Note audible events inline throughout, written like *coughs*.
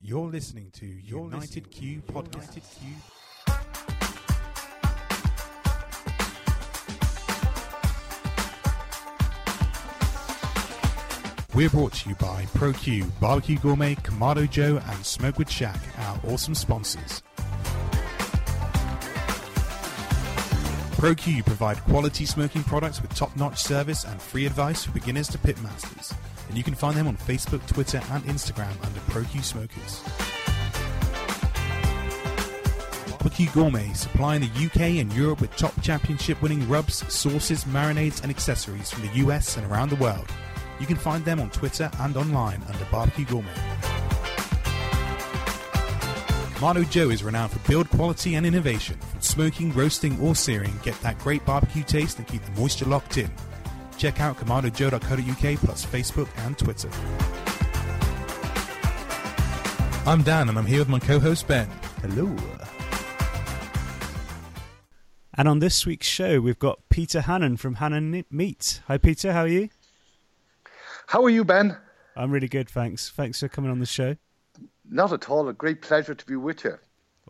You're listening to You're United Q Podcast. United Q. We're brought to you by ProQ, Barbecue Gourmet, Kamado Joe, and Smokewood Shack, our awesome sponsors. ProQ provide quality smoking products with top-notch service and free advice for beginners to pitmasters and you can find them on Facebook, Twitter, and Instagram under ProQ Smokers. Barbecue Gourmet, supplying the UK and Europe with top championship winning rubs, sauces, marinades, and accessories from the US and around the world. You can find them on Twitter and online under Barbecue Gourmet. Kamado Joe is renowned for build quality and innovation. From smoking, roasting, or searing, get that great barbecue taste and keep the moisture locked in. Check out KamadoJoe.co.uk plus Facebook and Twitter. I'm Dan and I'm here with my co host Ben. Hello. And on this week's show, we've got Peter Hannan from Hannan Meat. Hi, Peter. How are you? How are you, Ben? I'm really good, thanks. Thanks for coming on the show. Not at all. A great pleasure to be with you.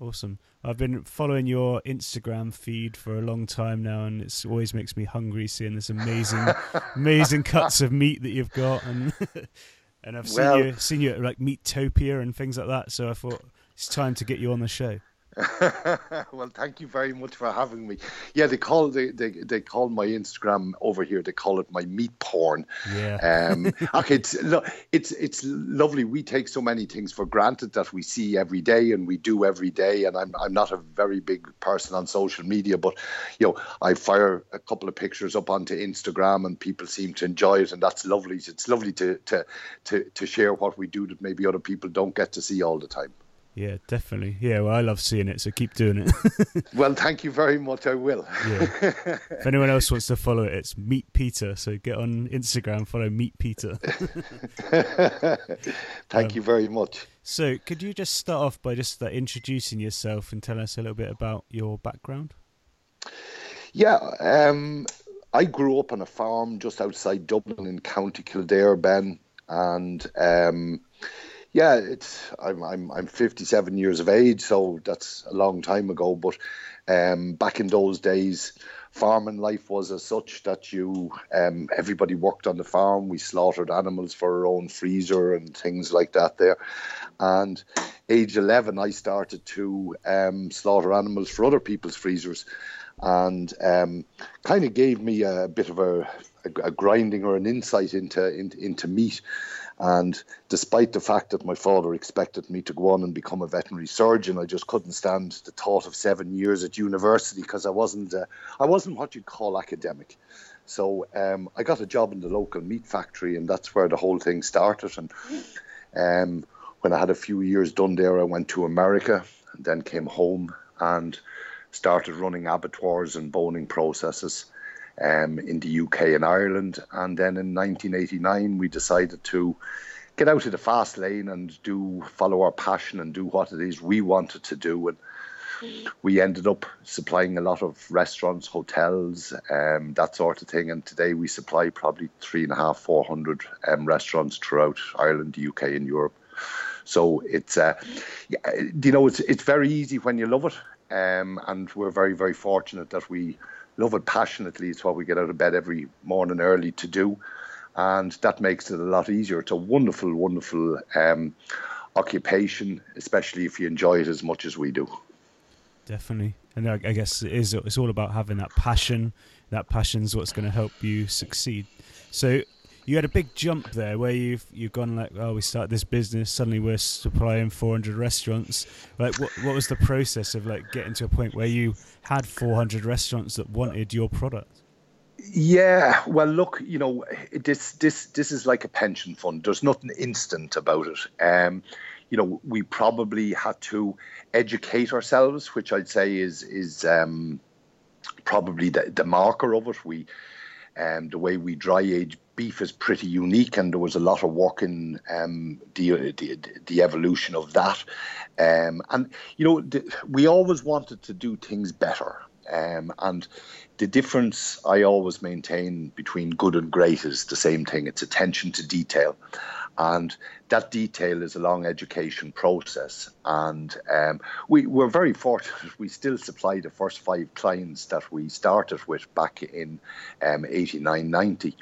Awesome. I've been following your Instagram feed for a long time now, and it always makes me hungry seeing this amazing, *laughs* amazing cuts of meat that you've got, and *laughs* and I've seen well, you seen you at like Meatopia and things like that. So I thought it's time to get you on the show. *laughs* well, thank you very much for having me. Yeah, they call they, they they call my Instagram over here. They call it my meat porn. Yeah. Um, *laughs* okay, it's it's it's lovely. We take so many things for granted that we see every day and we do every day. And I'm I'm not a very big person on social media, but you know I fire a couple of pictures up onto Instagram and people seem to enjoy it, and that's lovely. It's lovely to to to to share what we do that maybe other people don't get to see all the time. Yeah, definitely. Yeah, well, I love seeing it, so keep doing it. *laughs* well, thank you very much. I will. yeah. If anyone else wants to follow it, it's Meet Peter. So get on Instagram, follow Meet Peter. *laughs* thank um, you very much. So, could you just start off by just uh, introducing yourself and tell us a little bit about your background? Yeah, um, I grew up on a farm just outside Dublin in County Kildare, Ben, and. Um, yeah, it's I'm I'm I'm 57 years of age, so that's a long time ago. But um, back in those days, farming life was as such that you um, everybody worked on the farm. We slaughtered animals for our own freezer and things like that there. And age 11, I started to um, slaughter animals for other people's freezers, and um, kind of gave me a bit of a, a, a grinding or an insight into, into, into meat. And despite the fact that my father expected me to go on and become a veterinary surgeon, I just couldn't stand the thought of seven years at university because I wasn't uh, I wasn't what you'd call academic. So um, I got a job in the local meat factory, and that's where the whole thing started. And um, when I had a few years done there, I went to America and then came home and started running abattoirs and boning processes um, in the UK and Ireland. And then in 1989, we decided to get out of the fast lane and do follow our passion and do what it is we wanted to do. And we ended up supplying a lot of restaurants, hotels, um, that sort of thing. And today we supply probably three and a half, four hundred um, restaurants throughout Ireland, the UK, and Europe. So it's, uh, you know, it's it's very easy when you love it, um, and we're very very fortunate that we love it passionately. It's what we get out of bed every morning early to do. And that makes it a lot easier. It's a wonderful, wonderful um, occupation, especially if you enjoy it as much as we do. Definitely. And I, guess it is, it's all about having that passion. That passion is what's going to help you succeed. So, you had a big jump there where you've you've gone like oh we start this business suddenly we're supplying 400 restaurants. Like what what was the process of like getting to a point where you had 400 restaurants that wanted your product? Yeah well look you know this this this is like a pension fund. There's nothing instant about it. Um you know we probably had to educate ourselves which i'd say is is um probably the, the marker of it. We um, the way we dry age beef is pretty unique, and there was a lot of work in um, the, the, the evolution of that. Um, and you know, the, we always wanted to do things better. Um, and the difference I always maintain between good and great is the same thing. It's attention to detail. And that detail is a long education process. And um, we were very fortunate. *laughs* We still supply the first five clients that we started with back in um, 89, 90.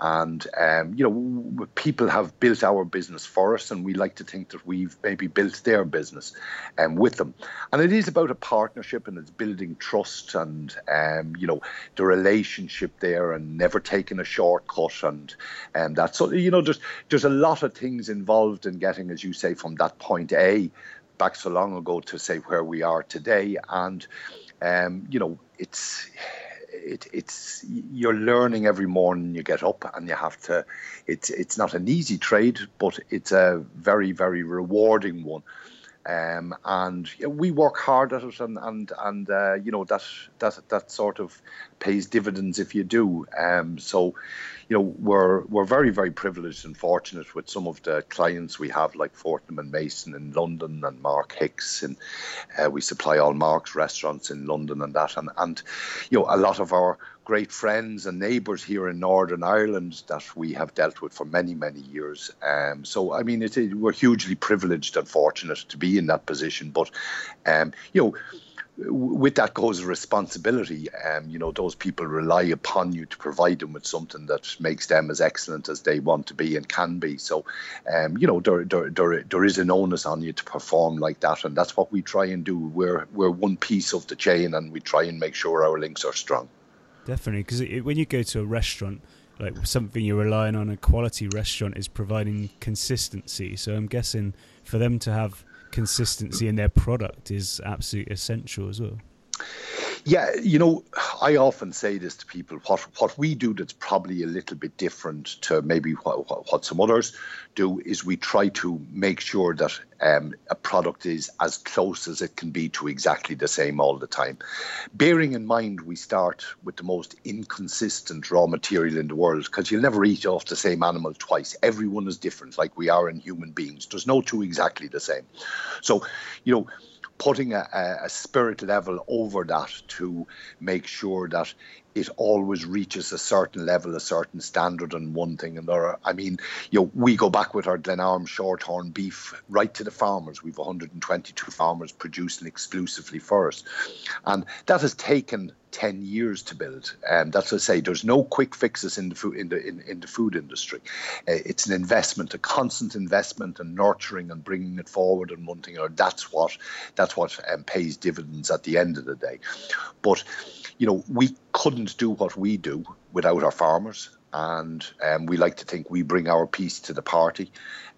And, um, you know, people have built our business for us, and we like to think that we've maybe built their business um, with them. And it is about a partnership and it's building trust and, um, you know, the relationship there and never taking a shortcut and, and that. So, you know, there's, there's a lot of things involved involved in getting, as you say, from that point A back so long ago to say where we are today. And um, you know, it's it, it's you're learning every morning you get up and you have to it's it's not an easy trade but it's a very very rewarding one um, and we work hard at it, and and and uh, you know that that that sort of pays dividends if you do. Um, so, you know, we're we're very very privileged and fortunate with some of the clients we have, like Fortnum and Mason in London, and Mark Hix, and uh, we supply all Mark's restaurants in London and that, and and you know a lot of our great friends and neighbours here in Northern Ireland that we have dealt with for many, many years. Um, so, I mean, it, we're hugely privileged and fortunate to be in that position. But, um, you know, with that goes responsibility. Um, you know, those people rely upon you to provide them with something that makes them as excellent as they want to be and can be. So, um, you know, there, there, there, there is an onus on you to perform like that, and that's what we try and do. We're we're one piece of the chain, and we try and make sure our links are strong. Definitely, because when you go to a restaurant, like something you're relying on a quality restaurant is providing consistency. So I'm guessing for them to have consistency in their product is absolutely essential as well. Yeah, you know, I often say this to people. What what we do that's probably a little bit different to maybe what, what some others do is we try to make sure that um, a product is as close as it can be to exactly the same all the time. Bearing in mind we start with the most inconsistent raw material in the world because you'll never eat off the same animal twice. Everyone is different, like we are in human beings. There's no two exactly the same. So, you know putting a, a, spirit level over that to make sure that it always reaches a certain level, a certain standard and one thing and another. I mean, you know, we go back with our Glenarm shorthorn beef right to the farmers. We've 122 farmers producing exclusively for us. And that has taken 10 years to build. And that's to say, there's no quick fixes in the food in the in, in the food industry. Uh, it's an investment, a constant investment and nurturing and bringing it forward and one thing or that's what that's what um, pays dividends at the end of the day. But you know, we couldn't do what we do without our farmers. And um, we like to think we bring our piece to the party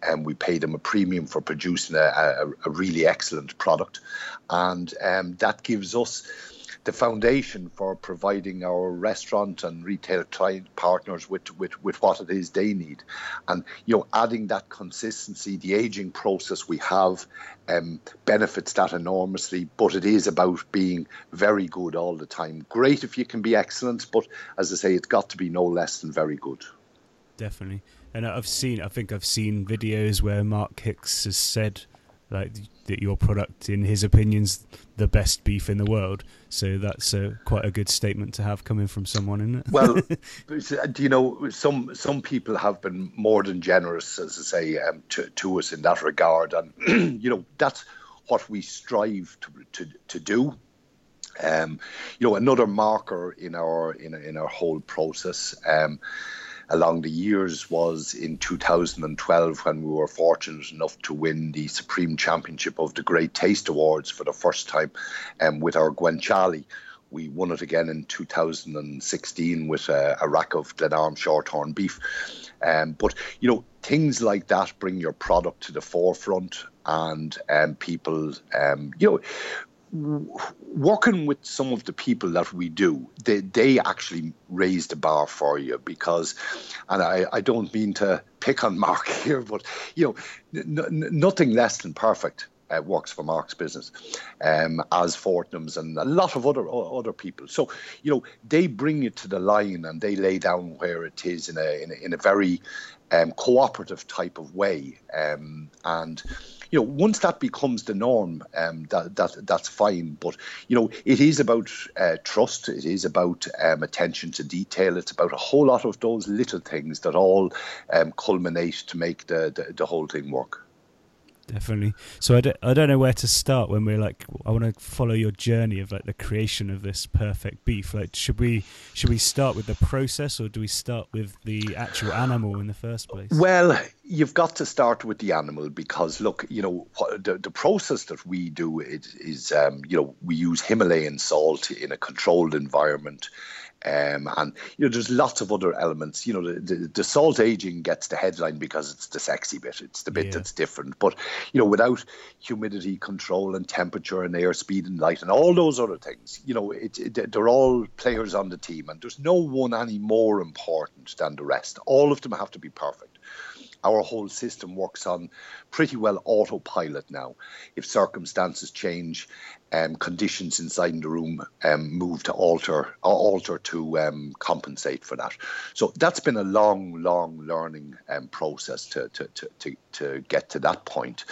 and we pay them a premium for producing a, a, a really excellent product. And um, that gives us the foundation for providing our restaurant and retail client partners with, with, with what it is they need. And, you know, adding that consistency, the aging process we have um, benefits that enormously, but it is about being very good all the time. Great if you can be excellent, but as I say, it's got to be no less than very good. Definitely. And I've seen, I think I've seen videos where Mark Hix has said like that your product, in his opinions, the best beef in the world. So that's a, quite a good statement to have coming from someone, isn't it? well, *laughs* do you know some some people have been more than generous, as I say, um, to to us in that regard, and *clears throat* you know that's what we strive to to, to do. Um, you know, another marker in our in in our whole process. Um, along the years was in 2012 when we were fortunate enough to win the Supreme Championship of the Great Taste Awards for the first time um, with our guanciale. We won it again in 2016 with a, a rack of Glenarm shorthorn beef. Um, but, you know, things like that bring your product to the forefront and um, people, um, you know, working with some of the people that we do, they, they actually raise the bar for you because, and I, I don't mean to pick on Mark *laughs* here, but you know, n- nothing less than perfect. uh, works for Mark's business, um, as Fortnum's and a lot of other other people. So you know they bring it to the line and they lay down where it is in a in a, in a very um, cooperative type of way, um, and you know, once that becomes the norm, um, that that that's fine. But you know, it is about uh, trust. It is about um, attention to detail. It's about a whole lot of those little things that all um, culminate to make the, the, the whole thing work definitely. So I don't, I don't know where to start when we're like, I want to follow your journey of like the creation of this perfect beef. Like, should we should we start with the process or do we start with the actual animal in the first place? Well, you've got to start with the animal because look, you know, the the process that we do is, is um, you know, we use Himalayan salt in a controlled environment. Um, and you know, there's lots of other elements. You know, the, the, the, salt aging gets the headline because it's the sexy bit. It's the bit yeah. that's different. But you know, without humidity control and temperature and airspeed and light and all those other things, you know, it, it, they're all players on the team, and there's no one any more important than the rest. All of them have to be perfect our whole system works on pretty well autopilot now. If circumstances change, um, conditions inside the room um, move to alter alter to um, compensate for that. So that's been a long, long learning um, process to, to, to, to get to that point.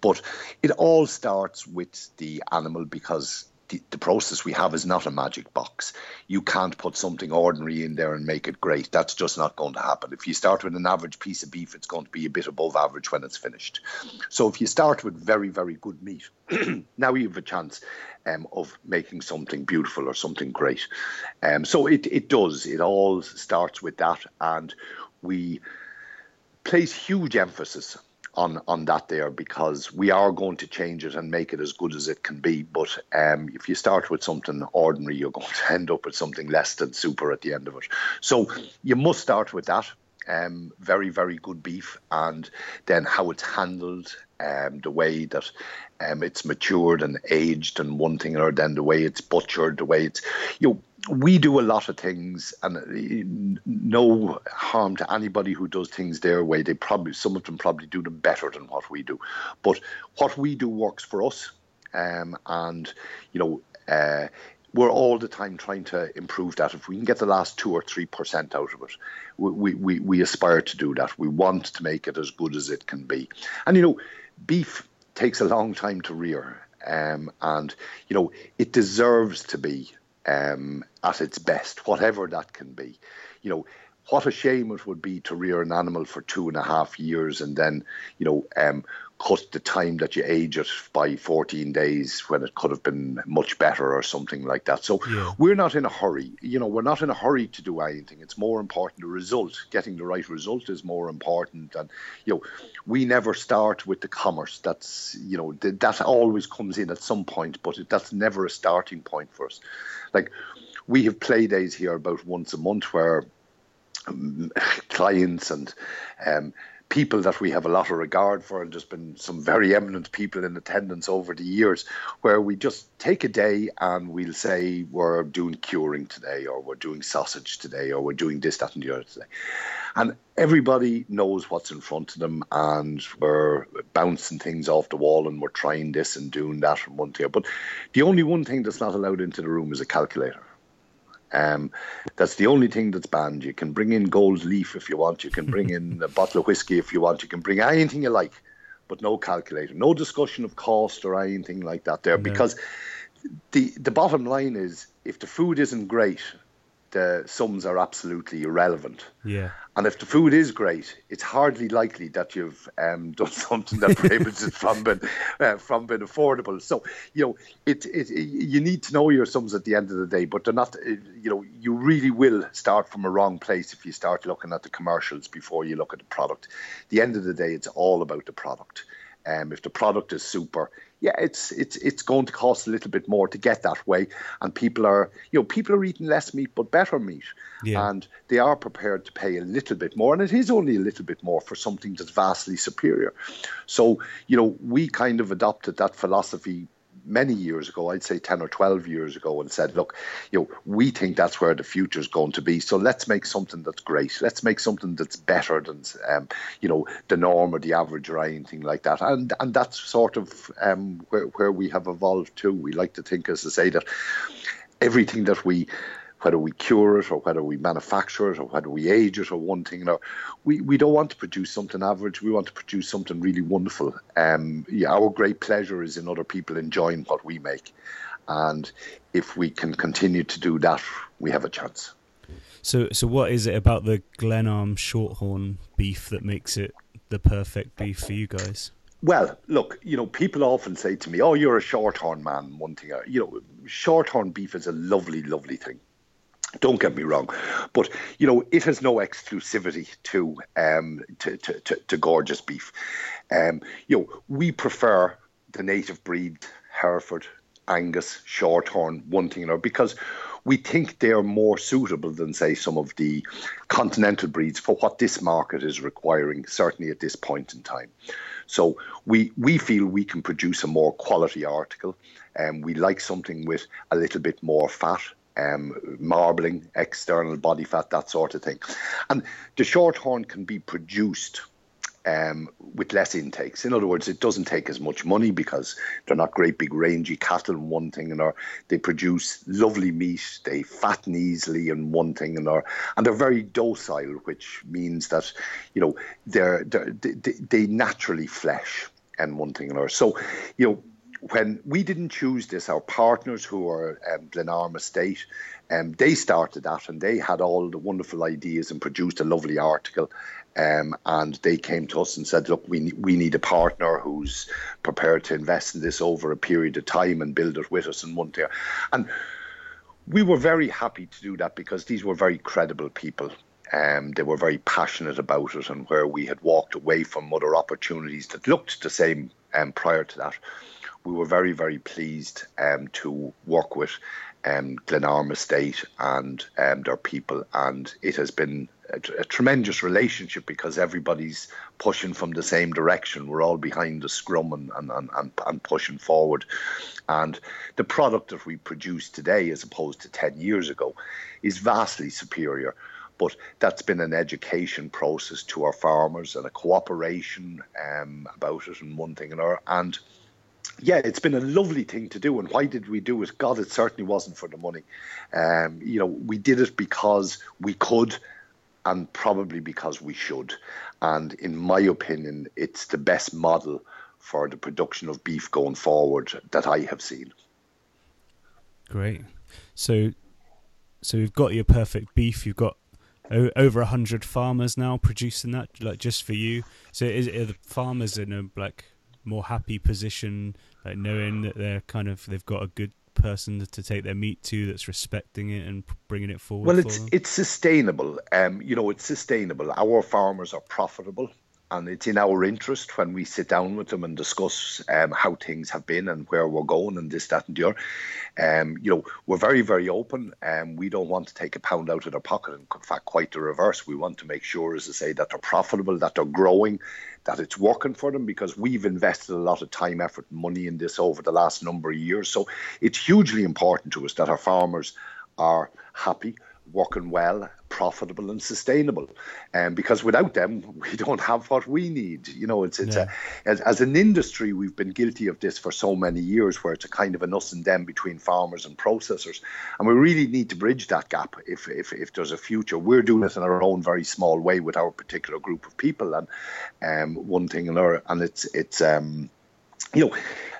But it all starts with the animal because the, the, process we have is not a magic box. You can't put something ordinary in there and make it great. That's just not going to happen. If you start with an average piece of beef, it's going to be a bit above average when it's finished. So if you start with very, very good meat, *clears throat* now you have a chance um, of making something beautiful or something great. Um, so it, it does. It all starts with that. And we place huge emphasis on on that there because we are going to change it and make it as good as it can be. But um, if you start with something ordinary, you're going *laughs* to end up with something less than super at the end of it. So you must start with that. Um, very very good beef, and then how it's handled, um, the way that um, it's matured and aged, and one thing or then the way it's butchered, the way it's you know we do a lot of things, and uh, no harm to anybody who does things their way. They probably some of them probably do them better than what we do, but what we do works for us, um, and you know. Uh, we're all the time trying to improve that. If we can get the last two or three percent out of it, we, we, we aspire to do that. We want to make it as good as it can be. And you know, beef takes a long time to rear, um, and you know it deserves to be um, at its best, whatever that can be. You know, what a shame it would be to rear an animal for two and a half years and then, you know, um, cut the time that you age it by 14 days when it could have been much better or something like that. So yeah. we're not in a hurry. You know, we're not in a hurry to do anything. It's more important the result. Getting the right result is more important. And, you know, we never start with the commerce. That's, you know, that always comes in at some point, but that's never a starting point for us. Like, we have play days here about once a month where um, *laughs* clients and um, people that we have a lot of regard for, and there's been some very eminent people in attendance over the years, where we just take a day and we'll say we're doing curing today, or we're doing sausage today, or we're doing this, that, and the other today. And everybody knows what's in front of them, and we're bouncing things off the wall, and we're trying this and doing that and one thing. But the only one thing that's not allowed into the room is a calculator. Um, that's the only thing that's banned. You can bring in gold leaf if you want. You can bring in *laughs* a bottle of whiskey if you want. You can bring anything you like, but no calculator. No discussion of cost or anything like that there. No. Because the the bottom line is, if the food isn't great, the sums are absolutely irrelevant. Yeah. And if the food is great, it's hardly likely that you've um, *laughs* done something that prohibits it from being uh, from being affordable. So you know, it, it you need to know your sums at the end of the day, but they're not. Uh, you know, you really will start from a wrong place if you start looking at the commercials before you look at the product. At the end of the day, it's all about the product. Um, if the product is super, yeah, it's it's it's going to cost a little bit more to get that way, and people are you know people are eating less meat but better meat, yeah. and they are prepared to pay a little bit more, and it is only a little bit more for something that's vastly superior. So you know we kind of adopted that philosophy many years ago, I'd say 10 or 12 years ago, and said, look, you know, we think that's where the future is going to be. So let's make something that's great. Let's make something that's better than, um, you know, the norm or the average or anything like that. And and that's sort of um, where, where we have evolved to. We like to think, as I say, that everything that we whether we cure it or whether we manufacture it or whether we age it or one thing or we, we don't want to produce something average. We want to produce something really wonderful. Um, yeah, our great pleasure is in other people enjoying what we make. And if we can continue to do that, we have a chance. So, so what is it about the Glenarm Shorthorn beef that makes it the perfect beef for you guys? Well, look, you know, people often say to me, "Oh, you're a shorthorn man." One thing, you know, shorthorn beef is a lovely, lovely thing. Don't get me wrong, but you know it has no exclusivity to um, to, to, to, to gorgeous beef. Um, you know we prefer the native breed Hereford, Angus, Shorthorn, one thing or because we think they are more suitable than say some of the continental breeds for what this market is requiring. Certainly at this point in time. So we we feel we can produce a more quality article, and we like something with a little bit more fat um, marbling, external body fat, that sort of thing. And the shorthorn can be produced um, with less intakes. In other words, it doesn't take as much money because they're not great big rangy cattle and one thing, and are, they produce lovely meat. They fatten easily and one thing, and are and they're very docile, which means that you know they're, they're they, they naturally flesh and one thing another. So you know when we didn't choose this, our partners who are um, Glenarm Estate, um, they started that and they had all the wonderful ideas and produced a lovely article. Um, and they came to us and said, "Look, we we need a partner who's prepared to invest in this over a period of time and build it with us in one year." And we were very happy to do that because these were very credible people. Um, they were very passionate about it, and where we had walked away from other opportunities that looked the same um, prior to that, we were very, very pleased um, to work with um, Glenarm Estate and um, their people, and it has been a, tremendous relationship because everybody's pushing from the same direction. We're all behind the scrum and, and, and, and pushing forward. And the product that we produce today, as opposed to 10 years ago, is vastly superior but that's been an education process to our farmers and a cooperation um, about it and one thing and another. Yeah, it's been a lovely thing to do. And why did we do it? God, it certainly wasn't for the money. Um, you know, we did it because we could and probably because we should. And in my opinion, it's the best model for the production of beef going forward that I have seen. Great. So, so you've got your perfect beef. You've got over a hundred farmers now producing that, like just for you. So, is are the farmers in a like more happy position, like knowing that they're kind of they've got a good person to take their meat to that's respecting it and bringing it forward. Well, it's it's sustainable. Um, you know, it's sustainable. Our farmers are profitable and it's in our interest when we sit down with them and discuss um, how things have been and where we're going and this, that, and the other. Um, you know, we're very, very open, and um, we don't want to take a pound out of their pocket. In fact, quite the reverse. We want to make sure, as I say, that they're profitable, that they're growing, that it's working for them because we've invested a lot of time, effort, money in this over the last number of years. So it's hugely important to us that our farmers are happy working well, profitable, and sustainable. Um, because without them, we *laughs* don't have what we need. You know, it's it's yeah. a, as, as, an industry, we've been guilty of this for so many years, where it's a kind of an us and them between farmers and processors, and we really need to bridge that gap. If if if there's a future, we're doing it in our own very small way with our particular group of people, and um, one thing and another, and it's it's um, you know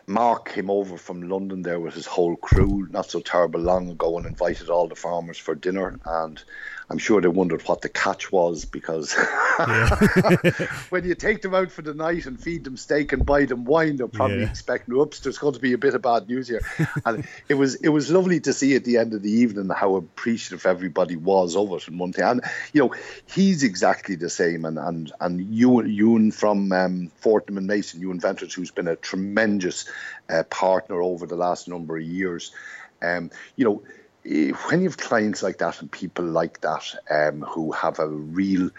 Mark came over from London there with his whole crew not so terrible long ago and invited all the farmers for dinner. And I'm sure they wondered what the catch was because *laughs* when you take them out for the night and feed them steak and buy them wine, they're probably yeah. expecting, oops, there's going to be a bit of bad news here. and it was it was lovely to see at the end of the evening how appreciative everybody was of it and one thing. And you know, he's exactly the same. And and and Ewan from um, Fortnum and Mason, Ewan Venters, who's been a tremendous uh, partner over the last number of years. Um, you know when you have clients like that and people like that um, who have a real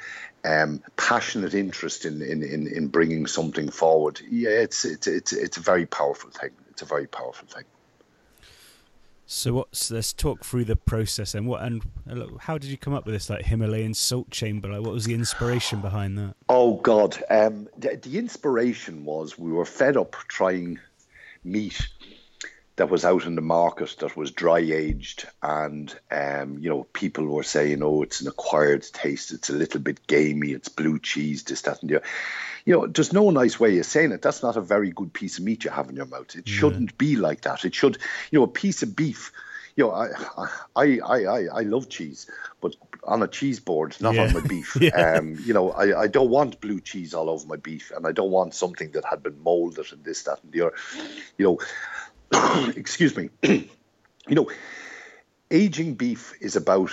um, passionate interest in, in, in, in bringing something forward. Yeah, it's, it's, it's, it's a very powerful thing. It's a very powerful thing. So what's let's talk through the process and what and how did you come up with this like Himalayan salt chamber? Like what was the inspiration behind that? Oh God, um, the, the inspiration was we were fed up trying meat that was out in the market that was dry aged and um, you know people were saying oh it's an acquired taste it's a little bit gamey it's blue cheese this that and the other you know there's no nice way of saying it that's not a very good piece of meat you have in your mouth it shouldn't be like that it should you know a piece of beef you know, I, I, I, I, I love cheese, but on a cheese board, not yeah. on my beef. *laughs* yeah. um, you know, I, I don't want blue cheese all over my beef, and I don't want something that had been molded and this, that, and the other. You know, *coughs* excuse me, *coughs* you know, aging beef is about,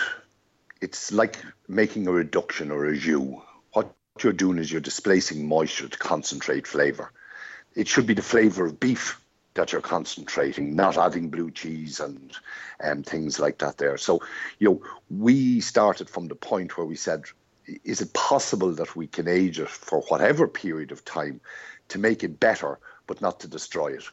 it's like making a reduction or a jus. What you're doing is you're displacing moisture to concentrate flavor. It should be the flavor of beef that you're concentrating, not adding blue cheese and um, things like that there. So, you know, we started from the point where we said, is it possible that we can age it for whatever period of time to make it better, but not to destroy it?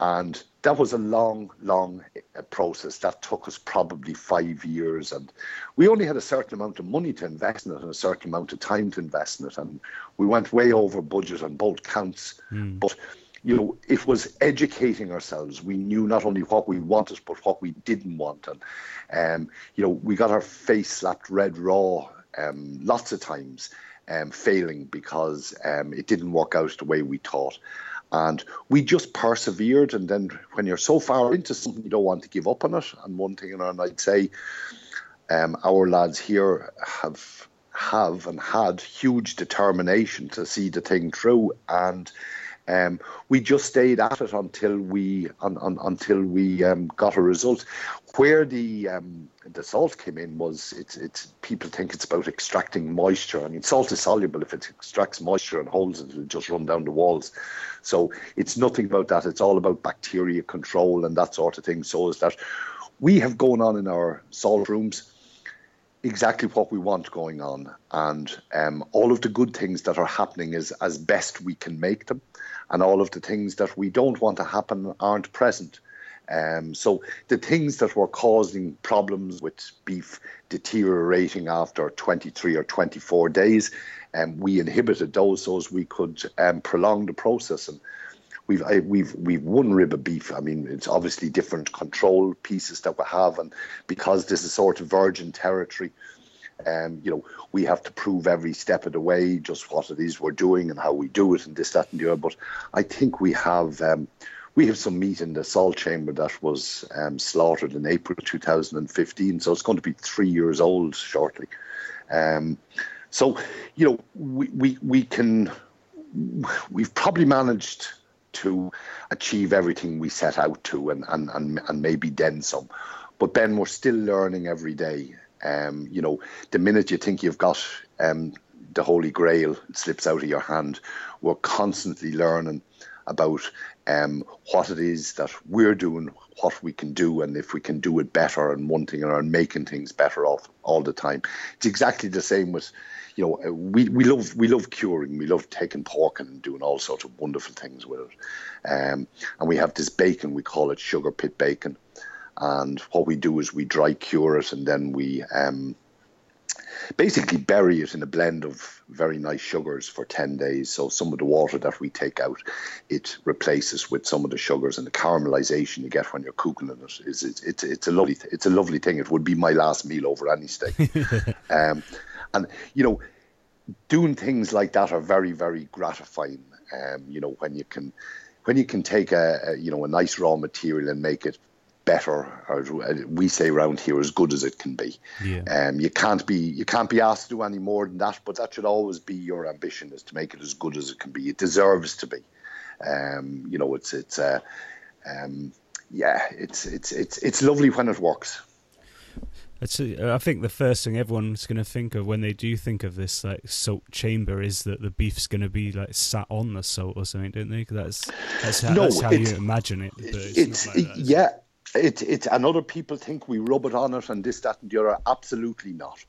And that was a long, long uh, process. That took us probably five years. And we only had a certain amount of money to invest in it and a certain amount of time to invest in it. And we went way over budget on both counts. Mm. But, you know, it was educating ourselves. We knew not only what we wanted, but what we didn't want. And, um, you know, we got our face slapped red raw um, lots of times, um, failing because um, it didn't work out the way we thought. And we just persevered. And then when you're so far into something, you don't want to give up on it. And one thing, and I'd say um, our lads here have have and had huge determination to see the thing through. And um, we just stayed at it until we un, un, until we um, got a result. Where the um, the salt came in was it's it's people think it's about extracting moisture. I mean, salt is soluble. If it extracts moisture and holds it, it'll just run down the walls. So it's nothing about that. It's all about bacteria control and that sort of thing. So is that we have going on in our salt rooms exactly what we want going on, and um, all of the good things that are happening is as best we can make them and all of the things that we don't want to happen aren't present. Um, so the things that were causing problems with beef deteriorating after 23 or 24 days, um, we inhibited those so as we could um, prolong the process. And we've I, we've we've one rib of beef. I mean, it's obviously different control pieces that we have, and because this is sort of virgin territory, um, you know, we have to prove every step of the way just what it is we're doing and how we do it and this, that, and the other. But I think we have um, we have some meat in the salt chamber that was um, slaughtered in April 2015, so it's going to be three years old shortly. Um, so, you know, we, we we can we've probably managed to achieve everything we set out to and, and, and, and maybe then some. But then we're still learning every day. Um, you know, the minute you think you've got um, the Holy Grail, it slips out of your hand. We're constantly learning about um, what it is that we're doing, what we can do, and if we can do it better, and one thing and making things better all, all the time. It's exactly the same with, you know, we, we love we love curing, we love taking pork and doing all sorts of wonderful things with it, um, and we have this bacon we call it sugar pit bacon, and what we do is we dry cure it and then we um, basically bury it in a blend of very nice sugars for 10 days. So some of the water that we take out, it replaces with some of the sugars and the caramelization you get when you're cooking it is it's, it's, it's a lovely it's a lovely thing. It would be my last meal over any steak. *laughs* um, and you know, doing things like that are very very gratifying. Um, you know when you can when you can take a, a you know a nice raw material and make it better, or we say around here, as good as it can be. Yeah. Um, you can't be you can't be asked to do any more than that, but that should always be your ambition, is to make it as good as it can be. It deserves to be. Um, you know, it's it's uh, um, yeah, it's it's it's it's lovely when it works. I think the first thing everyone's going to think of when they do think of this like salt chamber is that the beef's going to be like sat on the salt or something, don't they? Because that's that's how, no, that's how you imagine it. But it's, it's like that, yeah, it, it, and other people think we rub it on it and this, that, and the other. Absolutely not.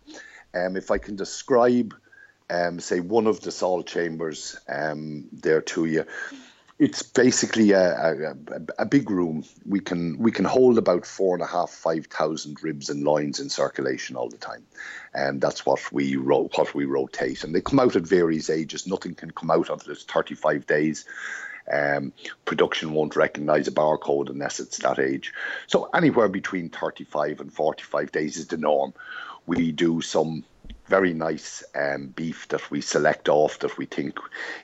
Um, if I can describe um, say one of the salt chambers um, there to you, it's basically a, a, a, big room. We can we can hold about four and a half, five thousand ribs and loins in circulation all the time, and that's what we ro- what we rotate. And they come out at various ages. Nothing can come out until it's thirty five days. Um, production won't recognise a barcode unless it's that age. So anywhere between 35 and 45 days is the norm. We do some very nice um, beef that we select off that we think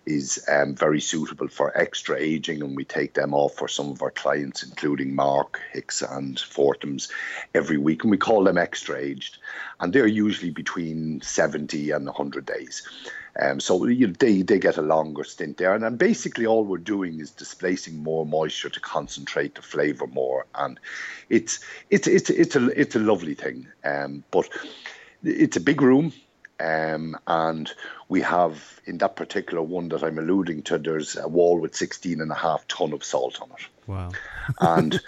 is um, very suitable for extra aging, and we take them off for some of our clients, including Mark, Hix, and Fortnum's, every week, and we call them extra aged, and they're usually between 70 and 100 days. Um, so you know, they they get a longer stint there, and then basically all we're doing is displacing more moisture to concentrate the flavour more, and it's it's it's it's a it's a lovely thing. Um, but it's a big room. Um, and we have in that particular one that I'm alluding to, there's a wall with 16 and a half ton of salt on it. Wow. and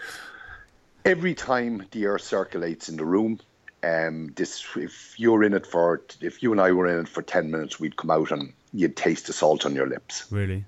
*laughs* every time the air circulates in the room, um, this if you're in it for if you and I were in it for 10 minutes, we'd come out and you'd taste the salt on your lips. Really?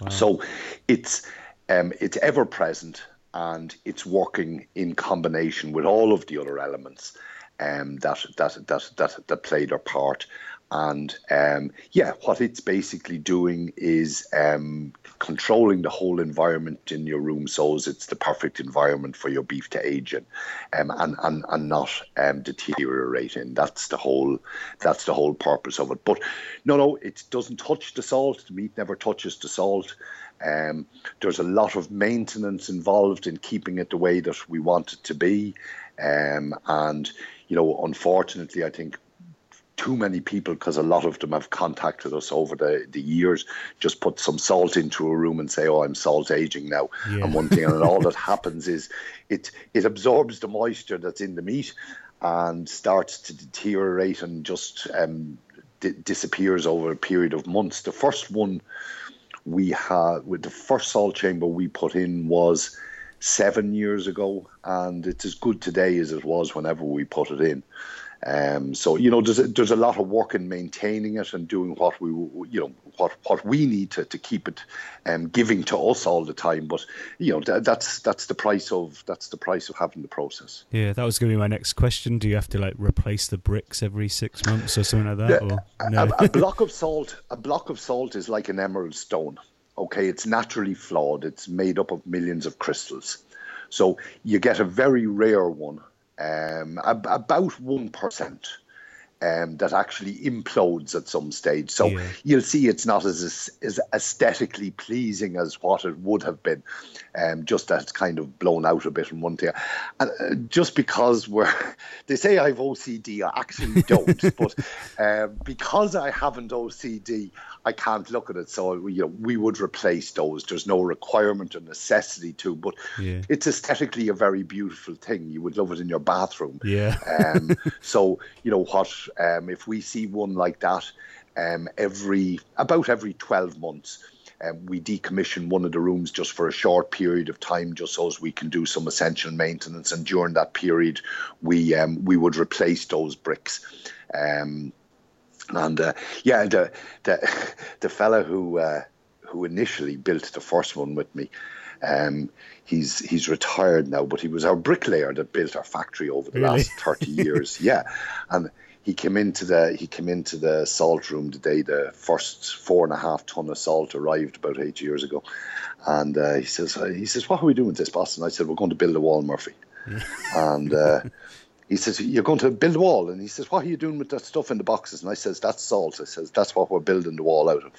Wow. So it's um, it's ever present and it's working in combination with all of the other elements um, that, that that that that played their part. And um, yeah, what it's basically doing is um, controlling the whole environment in your room so it's the perfect environment for your beef to age in, um, and and and not um, deteriorate in. That's the whole that's the whole purpose of it. But no, no, it doesn't touch the salt. The meat never touches the salt. Um, there's a lot of maintenance involved in keeping it the way that we want it to be. Um, and you know, unfortunately, I think too many people, because a lot of them have contacted us over the, the years, just put some salt into a room and say, "Oh, I'm salt aging now." Yeah. And one thing, and all that *laughs* happens is it it absorbs the moisture that's in the meat and starts to deteriorate and just um, d- disappears over a period of months. The first one we had with the first salt chamber we put in was seven years ago, and it's as good today as it was whenever we put it in. Um, so you know, there's a, there's a lot of work in maintaining it and doing what we you know what what we need to, to keep it um, giving to us all the time. But you know, th- that's that's the price of that's the price of having the process. Yeah, that was going to be my next question. Do you have to like replace the bricks every six months or something like that? Yeah, no? a, a *laughs* block of salt, a block of salt is like an emerald stone. Okay, it's naturally flawed. It's made up of millions of crystals. So you get a very rare one, um, about one percent um, that actually implodes at some stage. So yeah. you'll see it's not as, as aesthetically pleasing as what it would have been, um, just that it's kind of blown out a bit in one tier. And uh, just because we're, *laughs* they say I have OCD, I actually don't, *laughs* but uh, because I haven't OCD, I can't look at it. So you know, we would replace those. There's no requirement or necessity to, but yeah. it's aesthetically a very beautiful thing. You would love it in your bathroom. Yeah. um, *laughs* so you know what um, if we see one like that um, every about every 12 months, um, we decommission one of the rooms just for a short period of time, just so as we can do some essential maintenance. And during that period, we um, we would replace those bricks. Um, and uh, yeah, the the *laughs* the fella who uh, who initially built the first one with me. Um, he's he's retired now, but he was our bricklayer that built our factory over the really? last thirty years. *laughs* Yeah, and he came into the he came into the salt room the day the first four and a half ton of salt arrived about eight years ago, and uh, he says uh, he says what are we doing with this, boss? And I said we're going to build a wall, Murphy, *laughs* and. Uh, he says, You're going to build a wall. And he says, What are you doing with that stuff in the boxes? And I says, That's salt. I says, That's what we're building the wall out of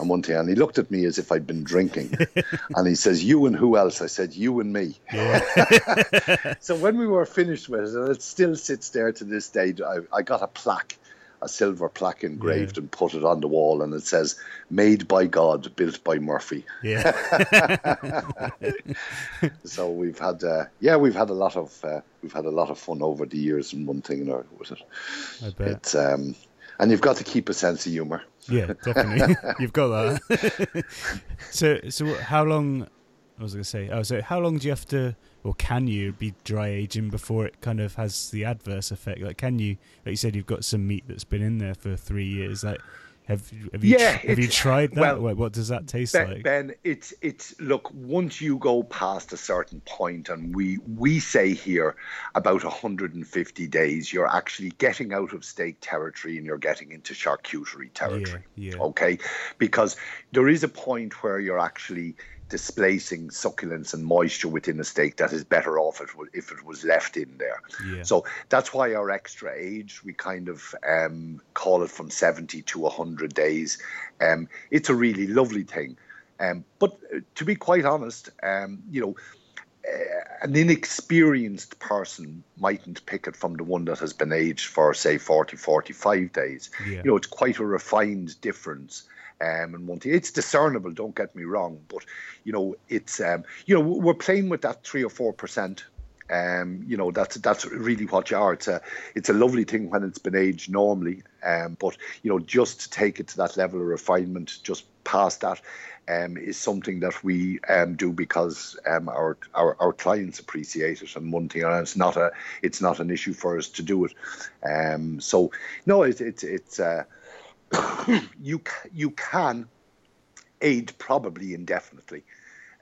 and one thing, and he looked at me as if I'd been drinking, *laughs* and he says, "You and who else?" I said, "You and me." Yeah. *laughs* so when we were finished with it, and it still sits there to this day, I, I got a plaque, a silver plaque engraved, yeah. and put it on the wall, and it says, "Made by God, built by Murphy." Yeah. *laughs* so we've had, uh, yeah, we've had a lot of, uh, we've had a lot of fun over the years, and one thing or with it. I bet. It's, um, and you've got to keep a sense of humor. Yeah, definitely. *laughs* *laughs* You've got that. *laughs* so, so how long? I was going to say. Oh, so how long do you have to, or can you be dry aging before it kind of has the adverse effect? Like, can you? Like you said, you've got some meat that's been in there for three years. Like, Have have you Yeah, have you tried that? well, what, does that taste Ben, like? ben, it's it's look once you go past a certain point, and we we say here about 150 days, you're actually getting out of steak territory and you're getting into charcuterie territory. yeah. Okay, because there is a point where you're actually displacing succulence and moisture within a steak that is better off if, if it was left in there. Yeah. So that's why our extra age, we kind of um, call it from 70 to 100 days. Um, it's a really lovely thing. Um, but uh, to be quite honest, um, you know, uh, an inexperienced person mightn't pick it from the one that has been aged for, say, 40, 45 days. Yeah. You know, it's quite a refined difference. Um, and one thing, it's discernible. Don't get me wrong, but you know, it's um, you know, we're playing with that three or four percent. Um, you know, that's that's really what you are. It's a it's a lovely thing when it's been aged normally. Um, but you know, just to take it to that level of refinement, just past that, um, is something that we um, do because um, our, our our clients appreciate it. And one thing, and it's not a it's not an issue for us to do it. Um, so no, it's it's it's. Uh, *coughs* you you can aid probably indefinitely.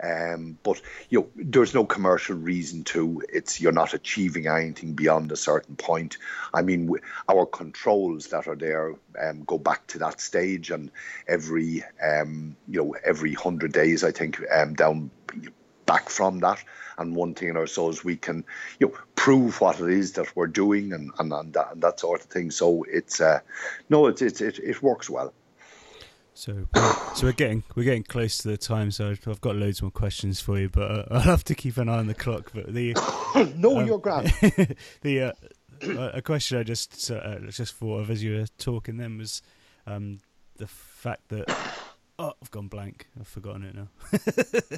Um, but you know, there's no commercial reason to. It's you're not achieving anything beyond a certain point. I mean, our controls that are there um, go back to that stage, and every um, you know every hundred days, I think um, down back from that. And one thing in ourselves, we can you know prove what it is that we're doing, and and, and, that, and that sort of thing. So it's uh, no, it's, it's it it works well. So, so we're getting we're getting close to the time. So I've I've got loads more questions for you, but uh, *laughs* I'll have to keep an eye on the clock. But the *coughs* no, Um, you're grand. *laughs* the uh, a question I just uh, just thought of as you were talking then was um, the fact that oh I've gone blank. I've forgotten it now.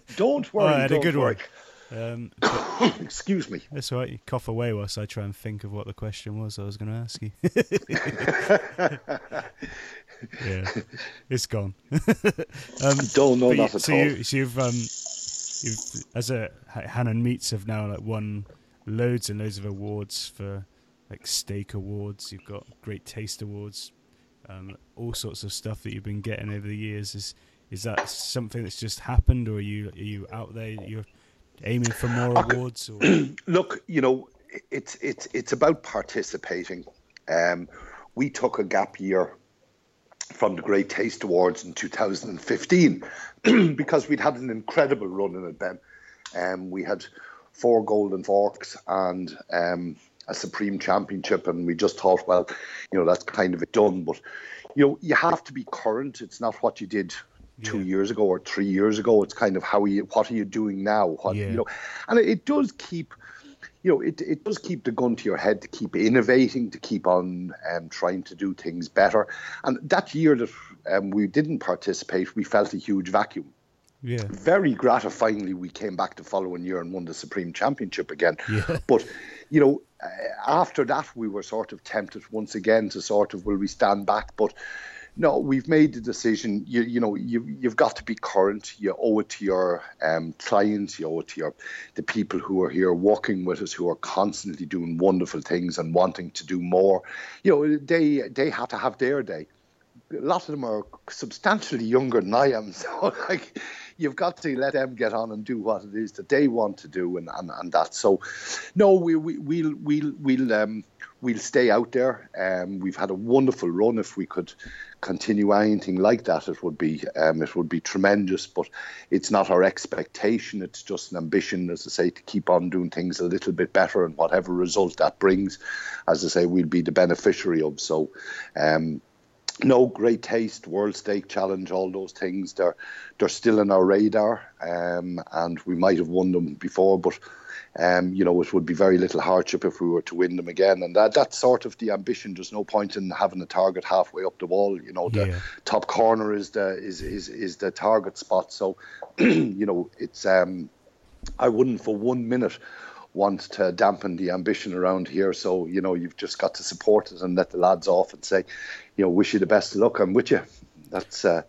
*laughs* Don't Oh, worry. I had a good worry. one. Um, *coughs* Excuse me. that's all right. You cough away whilst I try and think of what the question was I was going to ask you. *laughs* yeah, it's gone. *laughs* um, Don't know you- that at so all. you, so you've um, you've as a Hannan Meats have now like won loads and loads of awards for like steak awards. You've got great taste awards, um, all sorts of stuff that you've been getting over the years. Is is that something that's just happened, or are you are you out there? You're aiming for more awards, or *clears throat* Look, you know, it's it's it's about participating. Um, we took a gap year from the Great Taste Awards in 2015 *clears throat* because we'd had an incredible run in it, Ben. Um, we had four golden forks and um, a supreme championship, and we just thought, well, you know, that's kind of it done. But you know, you have to be current. It's not what you did two Yeah. years ago or three years ago. It's kind of how you, what are you doing now? What Yeah. you know, and it, it does keep you know, it, it does keep the gun to your head to keep innovating, to keep on um, trying to do things better. And that year that um, we didn't participate, we felt a huge vacuum. yeah, Very gratifyingly, we came back the following year and won the Supreme Championship again. Yeah. But, you know, after that, we were sort of tempted once again to sort of, will we stand back? But no, we've made the decision. You, you know, you, you've got to be current. You owe it to your um, clients. You owe it to your the people who are here working with us, who are constantly doing wonderful things and wanting to do more. You know, they they have to have their day. A lot of them are substantially younger than I am, *laughs* so like you've got to let them get on and do what it is that they want to do, and and, and that. So, no, we we we'll we'll we'll um we'll stay out there. Um, we've had a wonderful run. If we could continue anything like that, it would be um, it would be tremendous. But it's not our expectation. It's just an ambition, as I say, to keep on doing things a little bit better, and whatever result that brings, as I say, we'll be the beneficiary of. So. Um, no great taste, World Steak Challenge, all those things. They're they're still in our radar, um, and we might have won them before, but um, you know it would be very little hardship if we were to win them again. And that that's sort of the ambition. There's no point in having a target halfway up the wall. You know, the Yeah. top corner is the is is is the target spot. So, *clears throat* you know, it's um, I wouldn't for one minute want to dampen the ambition around here. So, you know, you've just got to support it and let the lads off and say, you know, wish you the best of luck. I'm with you. That's uh,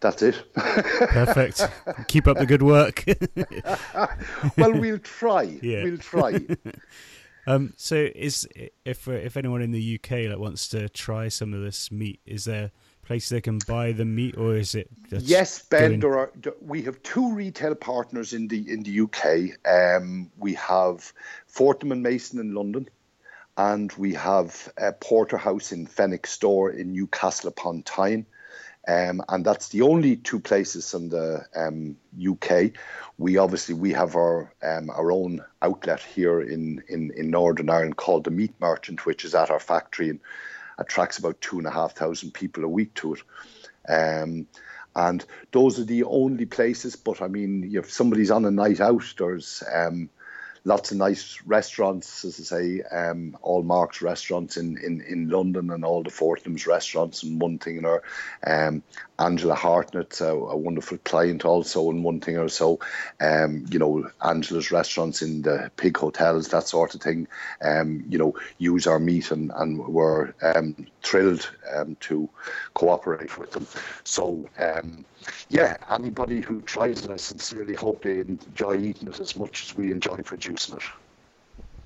that's it. perfect. *laughs* Keep up the good work. *laughs* well, we'll try. *laughs* Yeah. We'll try. Um, so is if if anyone in the UK like wants to try some of this meat, is there place they can buy the meat, or is it? Yes, Ben. There are. We have two retail partners in the in the UK. Um, we have Fortnum and Mason in London, and we have a Porterhouse in Fenwick Store in Newcastle upon Tyne. Um, and that's the only two places in the um, UK. We obviously we have our um, our own outlet here in, in, in Northern Ireland called the Meat Merchant, which is at our factory and attracts about two and a half thousand people a week to it. Um, and those are the only places. But I mean, if somebody's on a night out, there's um, lots of nice restaurants, as I say, um, all Mark's restaurants in, in, in London and all the Fortnum's restaurants and one thing or um, Angela Hartnett's a, a, wonderful client also and one thing or so, um, you know, Angela's restaurants in the pig hotels, that sort of thing, um, you know, use our meat and, and we're um, thrilled um, to cooperate with them. So, um, yeah, anybody who tries it, I sincerely hope they enjoy eating it as much as we enjoy producing it.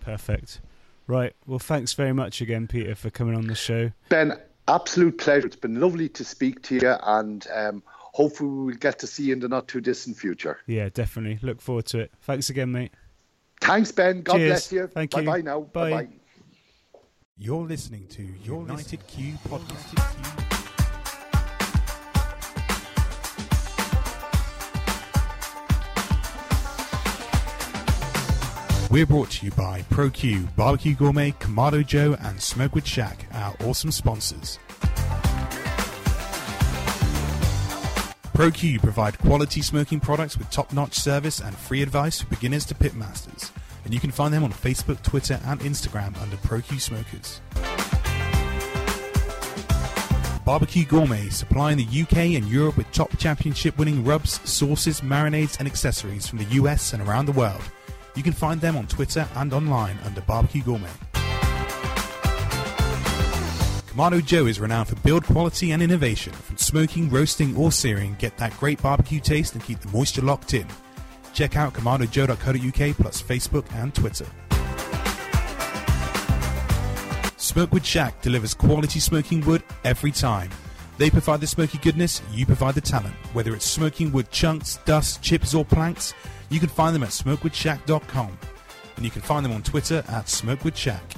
Perfect. Right. Well, thanks very much again, Peter, for coming on the show. Ben, absolute pleasure. It's been lovely to speak to you, and um, hopefully we'll get to see you in the not too distant future. Yeah, definitely. Look forward to it. Thanks again, mate. Thanks, Ben. God Cheers. bless you. Thank bye you. bye now. Bye. Bye bye. You're listening to United Q Podcast. We're brought to you by ProQ, Barbecue Gourmet, Kamado Joe, and Smokewood Shack, our awesome sponsors. ProQ provide quality smoking products with top-notch service and free advice for beginners to pitmasters. And you can find them on Facebook, Twitter, and Instagram under ProQ Smokers. Barbecue Gourmet, supplying the UK and Europe with top championship winning rubs, sauces, marinades, and accessories from the US and around the world. You can find them on Twitter and online under Barbecue Gourmet. Kamado Joe is renowned for build quality and innovation. From smoking, roasting, or searing, get that great barbecue taste and keep the moisture locked in. Check out kamadojoe.co.uk plus Facebook and Twitter. Smokewood Shack delivers quality smoking wood every time. They provide the smoky goodness, you provide the talent. Whether it's smoking wood chunks, dust, chips, or planks, you can find them at smokewoodshack.com. And you can find them on Twitter at smokewoodshack.